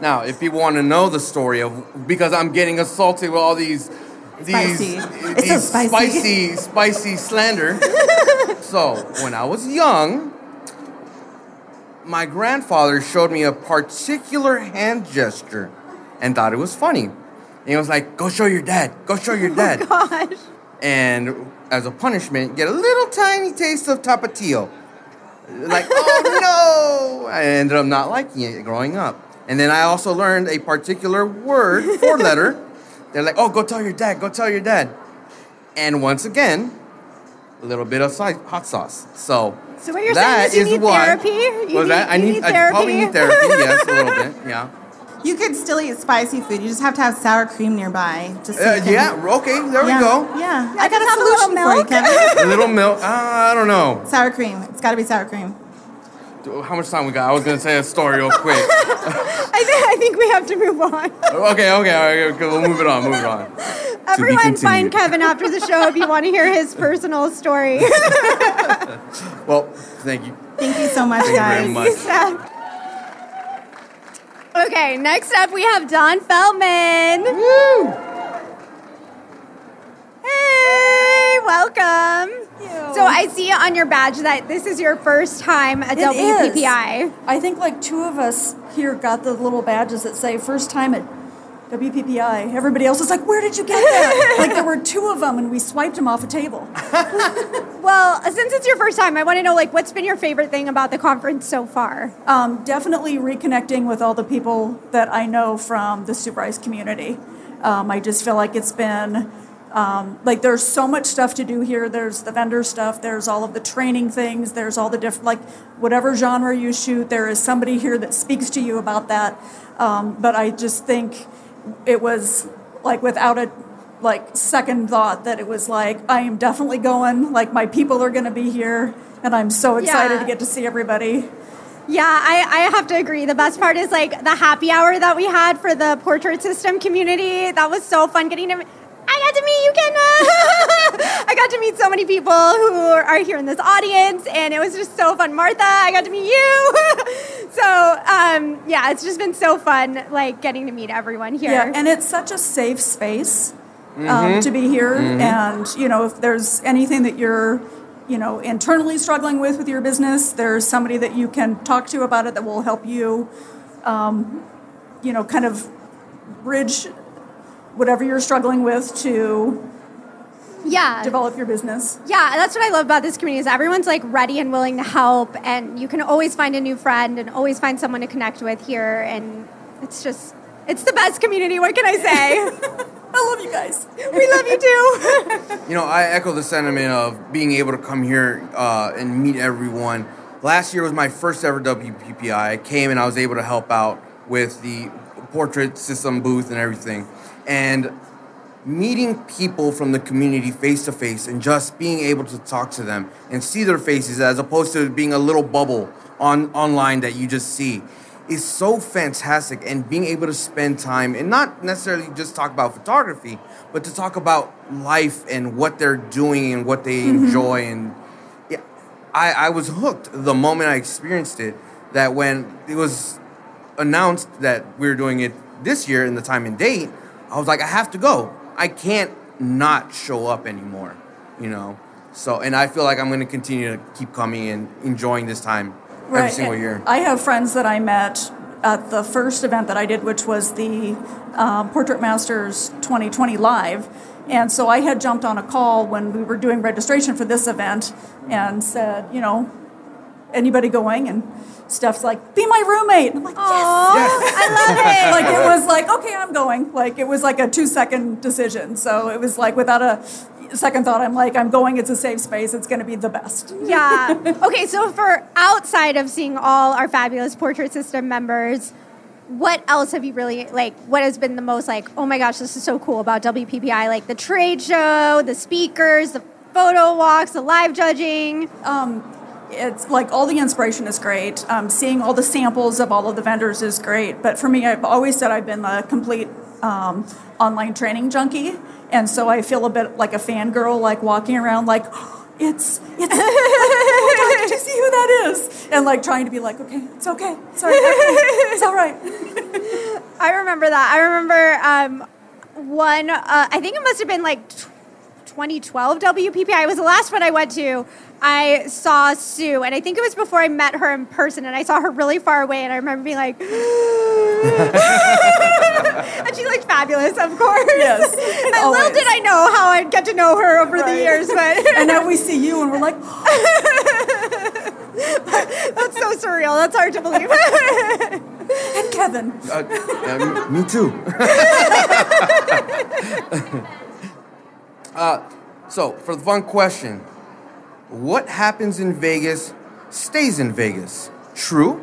Now, if people want to know the story of because I'm getting assaulted with all these these Spicy. These so spicy. spicy spicy slander. so, when I was young, my grandfather showed me a particular hand gesture and thought it was funny. And he was like, "Go show your dad. Go show your oh, dad." Oh Gosh. and as a punishment, get a little tiny taste of tapatio. Like, oh no! I ended up not liking it growing up. And then I also learned a particular word, four letter. They're like, oh, go tell your dad, go tell your dad. And once again, a little bit of si- hot sauce. So, So what you're that saying is you need why- therapy? You was need- that? I you need, need I probably therapy? need therapy, yes, a little bit, yeah. You could still eat spicy food. You just have to have sour cream nearby. Just so Uh, you can- yeah, okay, there yeah, we go. Yeah, Yeah, I got a have a little solution for you. Kevin. A little milk, uh, I don't know. sour cream. It's got to be sour cream. How much time we got? I was gonna say a story real quick. I, think, I think we have to move on. okay, okay, all right, okay, we'll move it on, move it on. Everyone find Kevin after the show if you want to hear his personal story. Well, thank you. Thank you so much, Thank you guys. very much. Okay, next up we have Dawn Feldman. Hey, welcome. So I see on your badge that this is your first time at It is. WPPI. I think like two of us here got the little badges that say first time at WPPI. Everybody else is like, where did you get that? like there were two of them and we swiped them off a table. Well, since it's your first time, I want to know like what's been your favorite thing about the conference so far? Um, definitely reconnecting with all the people that I know from the Sue Bryce community. Um, I just feel like it's been um, like there's so much stuff to do here. There's the vendor stuff. There's all of the training things. There's all the different like whatever genre you shoot. There is somebody here that speaks to you about that. Um, but I just think it was like without a like second thought that it was like I am definitely going. Like my people are going to be here, and I'm so excited Yeah. to get to see everybody. Yeah, I, I have to agree. The best part is like the happy hour that we had for the portrait system community. That was so fun getting to. I got to meet you, Kenna. I got to meet so many people who are here in this audience, and it was just so fun. Martha, I got to meet you. so um, yeah, it's just been so fun, like getting to meet everyone here. Yeah, and it's such a safe space um, to be here. And you know, if there's anything that you're, you know, internally struggling with with your business, there's somebody that you can talk to about it that will help you, um, you know, kind of bridge whatever you're struggling with to yeah. develop your business. Yeah, that's what I love about this community is everyone's like ready and willing to help, and you can always find a new friend and always find someone to connect with here, and it's just it's the best community. What can I say? I love you guys. we love you too. You know, I echo the sentiment of being able to come here uh, and meet everyone. Last year was my first ever WPPI. I came and I was able to help out with the portrait system booth and everything. And meeting people from the community face to face and just being able to talk to them and see their faces as opposed to being a little bubble on online that you just see is so fantastic. And being able to spend time and not necessarily just talk about photography but to talk about life and what they're doing and what they mm-hmm. enjoy. And yeah, I, I was hooked the moment I experienced it that when it was announced that we were doing it this year in the time and date, I was like, I have to go. I can't not show up anymore, you know? So, and I feel like I'm going to continue to keep coming and enjoying this time every single year. I have friends that I met at the first event that I did, which was the um, Portrait Masters 2020 Live. And so I had jumped on a call when we were doing registration for this event and said, you know, anybody going? And Steph's like, be my roommate. And I'm like, yes, I love it. like it was like, okay, I'm going. Like it was like a two second decision. So it was like without a second thought, I'm like, I'm going. It's a safe space. It's going to be the best. Yeah. Okay, so for outside of seeing all our fabulous portrait system members, what else have you really like what has been the most like oh my gosh this is so cool about wppi like the trade show the speakers the photo walks the live judging um, it's like all the inspiration is great. Um, seeing all the samples of all of the vendors is great. But for me i've always said i've been a complete um, online training junkie. And so i feel a bit like a fangirl like walking around like it's it's oh you see who that is? And like trying to be like okay it's okay right it's all right. I remember that. I remember um, one uh, i think it must have been like 2012 wppi was the last one i went to I saw Sue, and I think it was before I met her in person, and I saw her really far away, and I remember being like, and she looked fabulous, of course. Yes, and always. little did I know how I'd get to know her over the years, but and now we see you and we're like that's so surreal. That's hard to believe. and kevin Uh, yeah, me too. uh, so, for the fun question, what happens in Vegas stays in Vegas? True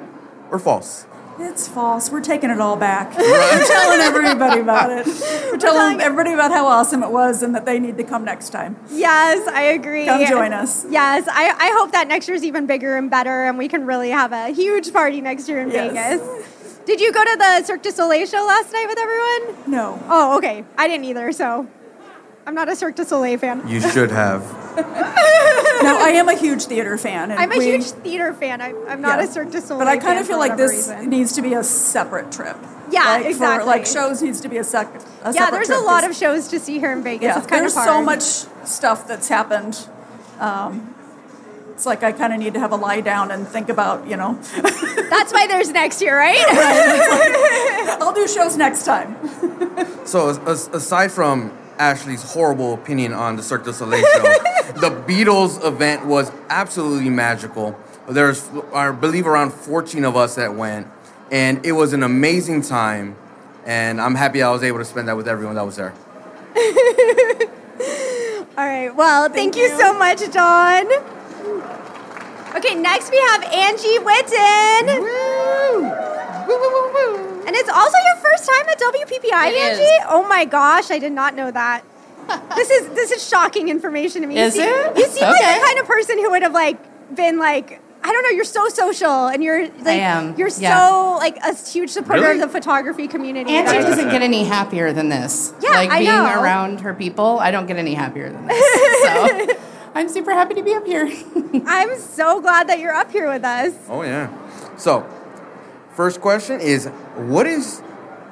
or false? It's false. We're taking it all back. We're telling everybody about it. We're telling everybody about how awesome it was and that they need to come next time. yes, I agree. Come join us. Yes, I, I hope that next year's even bigger and better, and we can really have a huge party next year in Yes. Vegas. Did you go to the Cirque du Soleil show last night with everyone? No. Oh, okay. I didn't either, so I'm not a Cirque du Soleil fan. You should have. No, I am a huge theater fan. And I'm a we- huge theater fan. I, I'm not yeah. a Cirque du Soleil But I kind of feel like this reason. needs to be a separate trip. Yeah, like exactly. For, like shows needs to be a, sec- a Yeah, separate there's trip a lot of shows to see here in Vegas. Yeah, it's kind there's of so much stuff that's happened. Um, it's like I kind of need to have a lie down and think about, you know. That's why there's next year, right? I'll do shows next time. So, as, as- aside from Ashleigh's horrible opinion on the Cirque du Soleil show, the Beatles event was absolutely magical. There's, I believe, around 14 of us that went, and it was an amazing time. And I'm happy I was able to spend that with everyone that was there. All right. Well, thank, you. so much, Dawn. Okay, next we have Angie Witten. Woo! Woo, woo, woo, woo. And it's also your first time at WPPI, It is. Angie? Oh my gosh, I did not know that. this is this is shocking information to me. Is you seem, it? You seem like the kind of person who would have like been like I don't know. You're so social, and you're like am, you're yeah. so like a huge supporter Really? of the photography community. Angie That- doesn't get any happier than this. Yeah, like I being know. around her people, I don't get any happier than this. so I'm super happy to be up here. I'm so glad that you're up here with us. Oh, yeah. So, first question is What is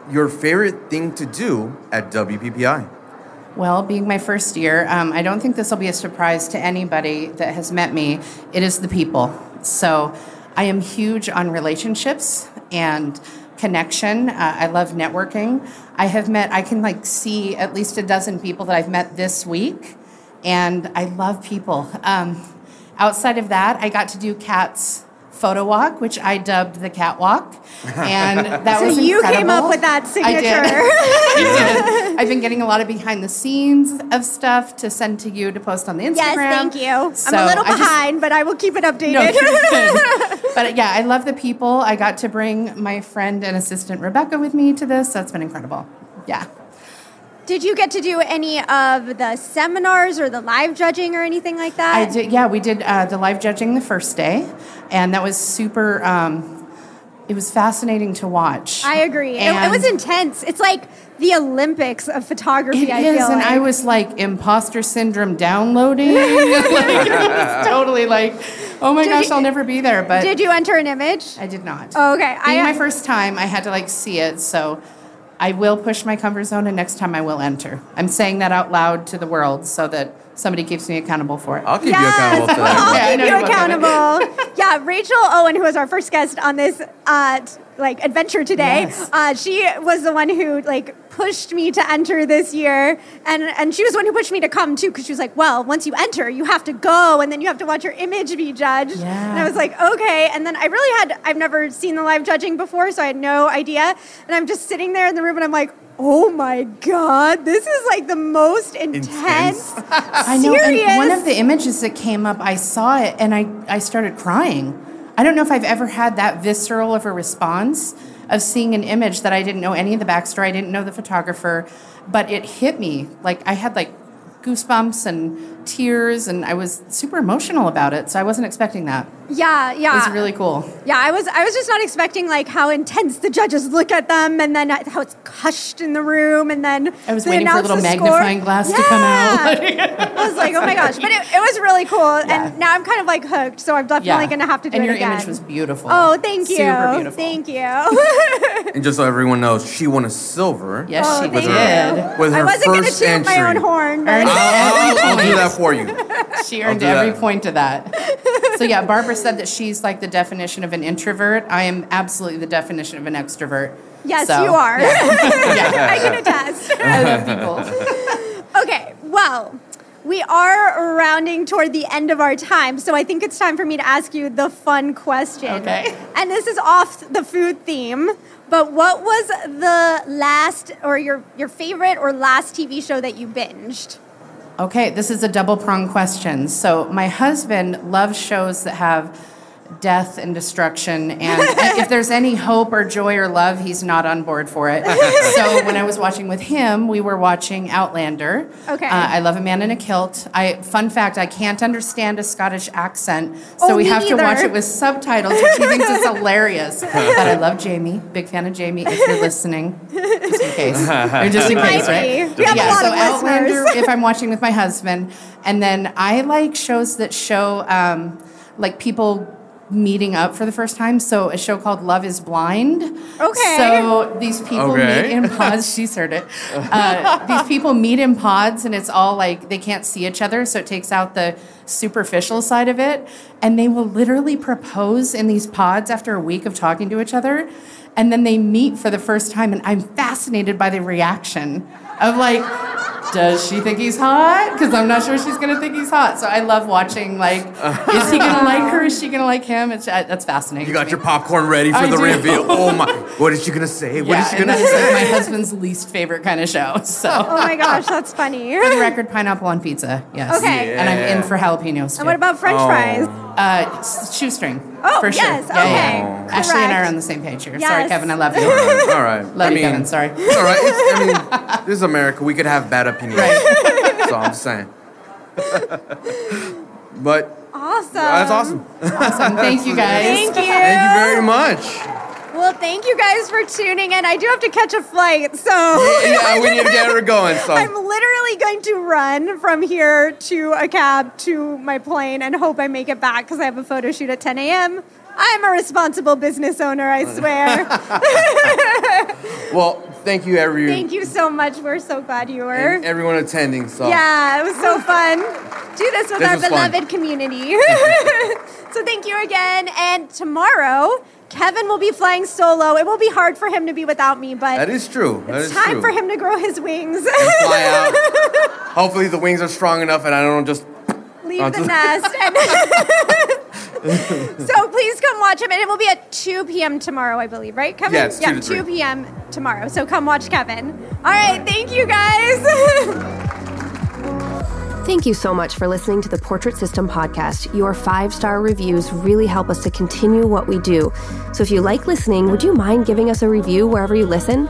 your favorite thing to do at WPPI? Well, being my first year, um, I don't think this will be a surprise to anybody that has met me. It is the people. So I am huge on relationships and connection. Uh, I love networking. I have met, I can like see at least a dozen people that I've met this week, and I love people. Um, outside of that, I got to do Cat's photo walk, which I dubbed the catwalk, and that So was you came up with that I did. signature. I did. I've been getting a lot of behind the scenes of stuff to send to you to post on the Instagram. Yes, thank you. So I'm a little I just- behind, but I will keep it updated. No, you're but yeah, I love the people. I got to bring my friend and assistant Rebecca with me to this. That's been incredible. Yeah. Did you get to do any of the seminars or the live judging or anything like that? I did. Yeah, we did uh, the live judging the first day, and that was super. Um, it was fascinating to watch. I agree. It, it was intense. It's like the Olympics of photography. It I is, feel and like. I was like imposter syndrome downloading. like, it was totally like, oh my Did gosh, you- I'll never be there. But Did you enter an image? I did not. Oh, okay. Being I- my first time, I had to like see it. So I will push my comfort zone, and next time I will enter. I'm saying that out loud to the world so that somebody keeps me accountable for it. I'll keep Yes, you accountable to we'll Yeah, keep you you accountable. yeah, Rachel Owen, who was our first guest on this uh, t- like adventure today, Yes. uh, she was the one who like pushed me to enter this year, and and she was the one who pushed me to come too, because she was like, well, once you enter, you have to go, and then you have to watch your image be judged. Yeah. And I was like, okay, and then I really had I've never seen the live judging before, so I had no idea, and I'm just sitting there in the room, and I'm like. Oh my God! This is like the most intense. I know. And one of the images that came up, I saw it and I, I started crying. I don't know if I've ever had that visceral of a response of seeing an image that I didn't know any of the backstory, I didn't know the photographer, but it hit me. Like I had like goosebumps and tears and I was super emotional about it. So I wasn't expecting that. Yeah, yeah. It was really cool. Yeah, I was I was just not expecting like how intense the judges look at them and then uh, how it's hushed in the room and then I was they waiting for a little the score. magnifying glass to come out. Yeah. I was like, oh my gosh. But it, it was really cool. And now I'm kind of like hooked, so I'm definitely gonna have to do and it your again. image was beautiful. Oh, thank you. Super beautiful. Thank you. And just so everyone knows, she won a silver. Yes, Oh, she thank did. you. With I her wasn't gonna first toot entry. my own horn, but Earned I'll, I'll- I'll do that for you. She earned every that. point of that. So yeah, Barbara said that she's like the definition of an introvert. I am absolutely the definition of an extrovert. yes, So, you are. Yeah. I can attest. I love people. Okay, well, we are rounding toward the end of our time, so I think it's time for me to ask you the fun question. Okay. And this is off the food theme, but what was the last or your your favorite or last TV show that you binged? Okay, this is a double pronged question. So my husband loves shows that have death and destruction, and if there's any hope or joy or love, he's not on board for it. So when I was watching with him, we were watching Outlander. Okay. Uh, I love a man in a kilt. I fun fact, I can't understand a Scottish accent, so Oh, we have to watch it with subtitles, which he thinks is hilarious. But I love Jamie. Big fan of Jamie. If you're listening, just in case, or just in case, right? We have lot so Outlander, listeners. if I'm watching with my husband, and then I like shows that show um, like people meeting up for the first time. So a show called Love Is Blind. Okay. So these people Okay. meet in pods. She's heard it. Uh, these people meet in pods, and it's all like they can't see each other, so it takes out the superficial side of it. And they will literally propose in these pods after a week of talking to each other. And then they meet for the first time, and I'm fascinated by the reaction of like, does she think he's hot? Because I'm not sure she's gonna think he's hot. So I love watching. Like, is he gonna like her? Is she gonna like him? It's uh, that's fascinating. You got your popcorn ready for I the do. reveal. Oh my! What is she gonna say? What yeah, is she gonna that is say? like my husband's least favorite kind of show. So Oh my gosh, that's funny. for the record, pineapple on pizza. Yes. Okay. And I'm in for jalapenos too. And what about French Oh. fries? uh, shoestring? Oh, for sure. yes, Yeah, yeah, okay. yeah. Ashleigh and I are on the same page here. Yes. Sorry, Kevin. I love you. All right. Love I you, mean, Kevin. Sorry. All right. It's, I mean, this is America. We could have bad opinions. So I'm just saying. but Awesome. that's awesome. Awesome. Thank you guys. Thank you. Thank you very much. Well, thank you guys for tuning in. I do have to catch a flight, so Yeah, we need to get her going. So I'm literally going to run from here to a cab to my plane and hope I make it back because I have a photo shoot at 10 a.m. I'm a responsible business owner, I swear. well, thank you everyone. thank you so much. We're so glad you were. and everyone attending. So Yeah, it was so fun. Do this with This our was fun. beloved community. so thank you again. And tomorrow, Kevin will be flying solo. It will be hard for him to be without me, but that is true. That it's is time true. for him to grow his wings. Fly out. Hopefully the wings are strong enough, and I don't just. Leave the the- nest. And so please come watch him. And it will be at 2 p.m. tomorrow, I believe, right, Kevin? Yeah, it's 2 to 2 p.m. tomorrow. So come watch Kevin. All right, thank you guys. Thank you so much for listening to the Portrait System podcast. Your five star reviews really help us to continue what we do. So if you like listening, would you mind giving us a review wherever you listen?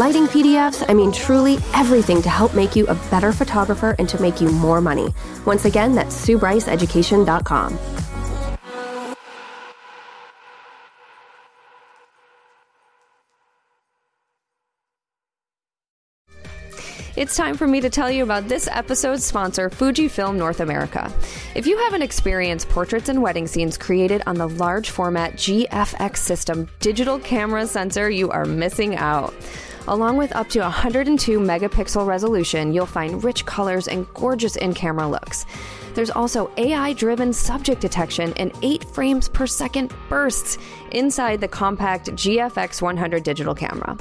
lighting PDFs, I mean, truly everything to help make you a better photographer and to make you more money. Once again, that's SueBryceEducation.com. It's time for me to tell you about this episode's sponsor, Fujifilm North America. If you haven't experienced portraits and wedding scenes created on the large format GFX system digital camera sensor, you are missing out. Along with up to 102 megapixel resolution, you'll find rich colors and gorgeous in camera looks. There's also AI driven subject detection and 8 frames per second bursts inside the compact GFX 100 digital camera.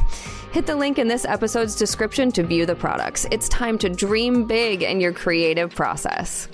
Hit the link in this episode's description to view the products. It's time to dream big in your creative process.